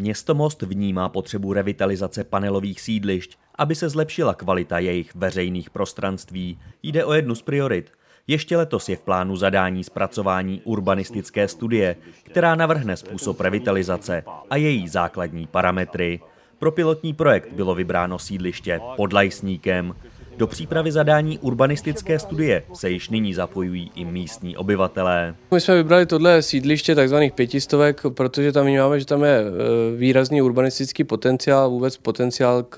Město Most vnímá potřebu revitalizace panelových sídlišť, aby se zlepšila kvalita jejich veřejných prostranství. Jde o jednu z priorit. Ještě letos je v plánu zadání zpracování urbanistické studie, která navrhne způsob revitalizace a její základní parametry. Pro pilotní projekt bylo vybráno sídliště pod Lajsníkem. Do přípravy zadání urbanistické studie se již nyní zapojují i místní obyvatelé. My jsme vybrali tohle sídliště tzv. pětistovek, protože tam vnímáme, že tam je e, výrazný urbanistický potenciál, vůbec potenciál k,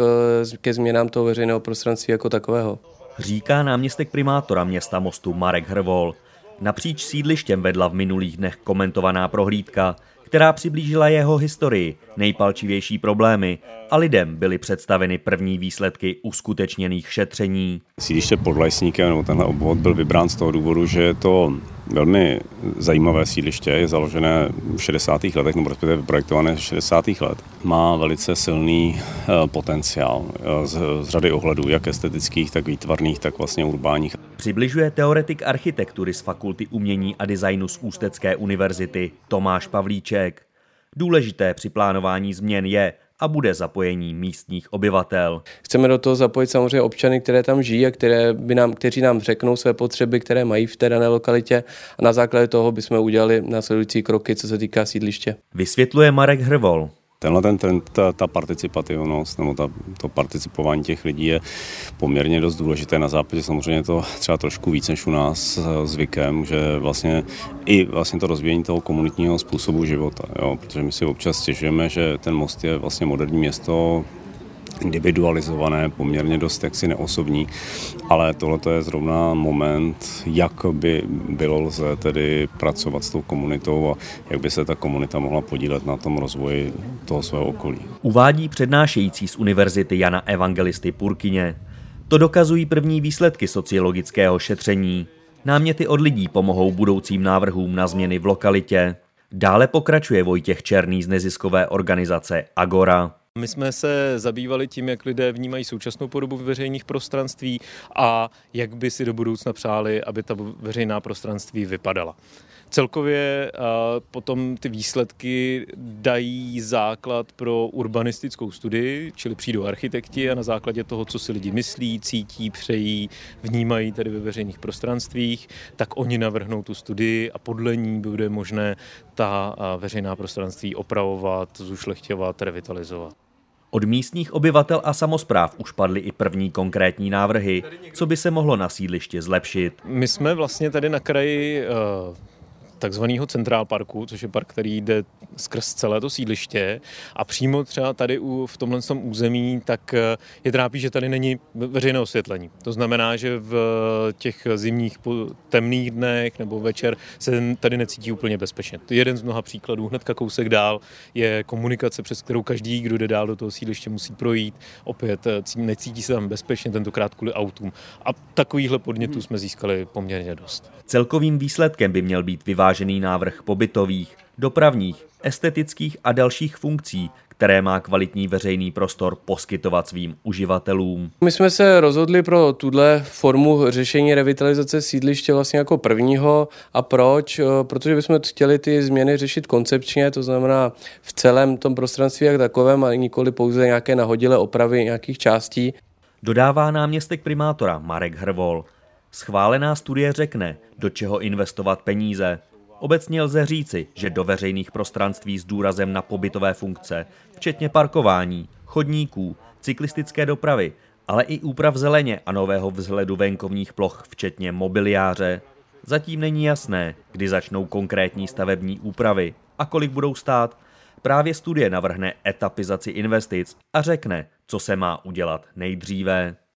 ke změnám toho veřejného prostranství jako takového. Říká náměstek primátora města Mostu Marek Hrvol. Napříč sídlištěm vedla v minulých dnech komentovaná prohlídka, která přiblížila jeho historii, nejpalčivější problémy a lidem byly představeny první výsledky uskutečněných šetření. Sídliště pod Lesníkem, nebo tenhle obvod byl vybrán z toho důvodu, že je to velmi zajímavé sídliště, je založené v 60. letech, nebo respektive vyprojektované v 60. let. Má velice silný eh, potenciál eh, z, z řady ohledů, jak estetických, tak výtvarných, tak vlastně urbánních. Přibližuje teoretik architektury z Fakulty umění a designu z Ústecké univerzity Tomáš Pavlíček. Důležité při plánování změn je, a bude zapojení místních obyvatel. Chceme do toho zapojit samozřejmě občany, které tam žijí a které by nám, kteří nám řeknou své potřeby, které mají v té dané lokalitě a na základě toho bychom udělali následující kroky, co se týká sídliště. Vysvětluje Marek Hrvol. Tenhle ten trend, ta, ta participativnost nebo ta, to participování těch lidí je poměrně dost důležité. Na západě samozřejmě to třeba trošku víc než u nás eh, zvykem, že vlastně i vlastně to rozvíjení toho komunitního způsobu života, jo? protože my si občas stěžujeme, že ten most je vlastně moderní město, individualizované, poměrně dost jaksi neosobní, ale tohle je zrovna moment, jak by bylo lze tedy pracovat s tou komunitou a jak by se ta komunita mohla podílet na tom rozvoji toho svého okolí. Uvádí přednášející z Univerzity Jana Evangelisty Purkyně. To dokazují první výsledky sociologického šetření. Náměty od lidí pomohou budoucím návrhům na změny v lokalitě. Dále pokračuje Vojtěch Černý z neziskové organizace Agora. My jsme se zabývali tím, jak lidé vnímají současnou podobu veřejných prostranství a jak by si do budoucna přáli, aby ta veřejná prostranství vypadala. Celkově potom ty výsledky dají základ pro urbanistickou studii, čili přijdou architekti a na základě toho, co si lidi myslí, cítí, přejí, vnímají tady ve veřejných prostranstvích, tak oni navrhnou tu studii a podle ní bude možné ta veřejná prostranství opravovat, zušlechťovat, revitalizovat. Od místních obyvatel a samozpráv už padly i první konkrétní návrhy, co by se mohlo na sídliště zlepšit. My jsme vlastně tady na kraji uh, takzvaného Centrál Parku, což je park, který jde skrz celé to sídliště a přímo třeba tady u, v tomhle tom území, tak eh, je trápí, že tady není veřejné osvětlení. To znamená, že v těch zimních temných dnech nebo večer se tady necítí úplně bezpečně. Jeden z mnoha příkladů, hnedka kousek dál, je komunikace, přes kterou každý, kdo jde dál do toho sídliště, musí projít. Opět eh, necítí se tam bezpečně, tentokrát kvůli autům. A takovýchhle podnětů jsme získali poměrně dost. Celkovým výsledkem by měl být vyvážený vyvážený návrh pobytových, dopravních, estetických a dalších funkcí, které má kvalitní veřejný prostor poskytovat svým uživatelům. My jsme se rozhodli pro tuhle formu řešení revitalizace sídliště vlastně jako prvního. A proč? Eh, protože bychom chtěli ty změny řešit koncepčně, to znamená v celém tom prostranství jak takovém a nikoli pouze nějaké nahodilé opravy nějakých částí. Dodává náměstek primátora Marek Hrvol. Schválená studie řekne, do čeho investovat peníze. Obecně lze říci, že do veřejných prostranství s důrazem na pobytové funkce, včetně parkování, chodníků, cyklistické dopravy, ale i úprav zeleně a nového vzhledu venkovních ploch, včetně mobiliáře, zatím není jasné, kdy začnou konkrétní stavební úpravy a kolik budou stát. Právě studie navrhne etapizaci investic a řekne, co se má udělat nejdříve.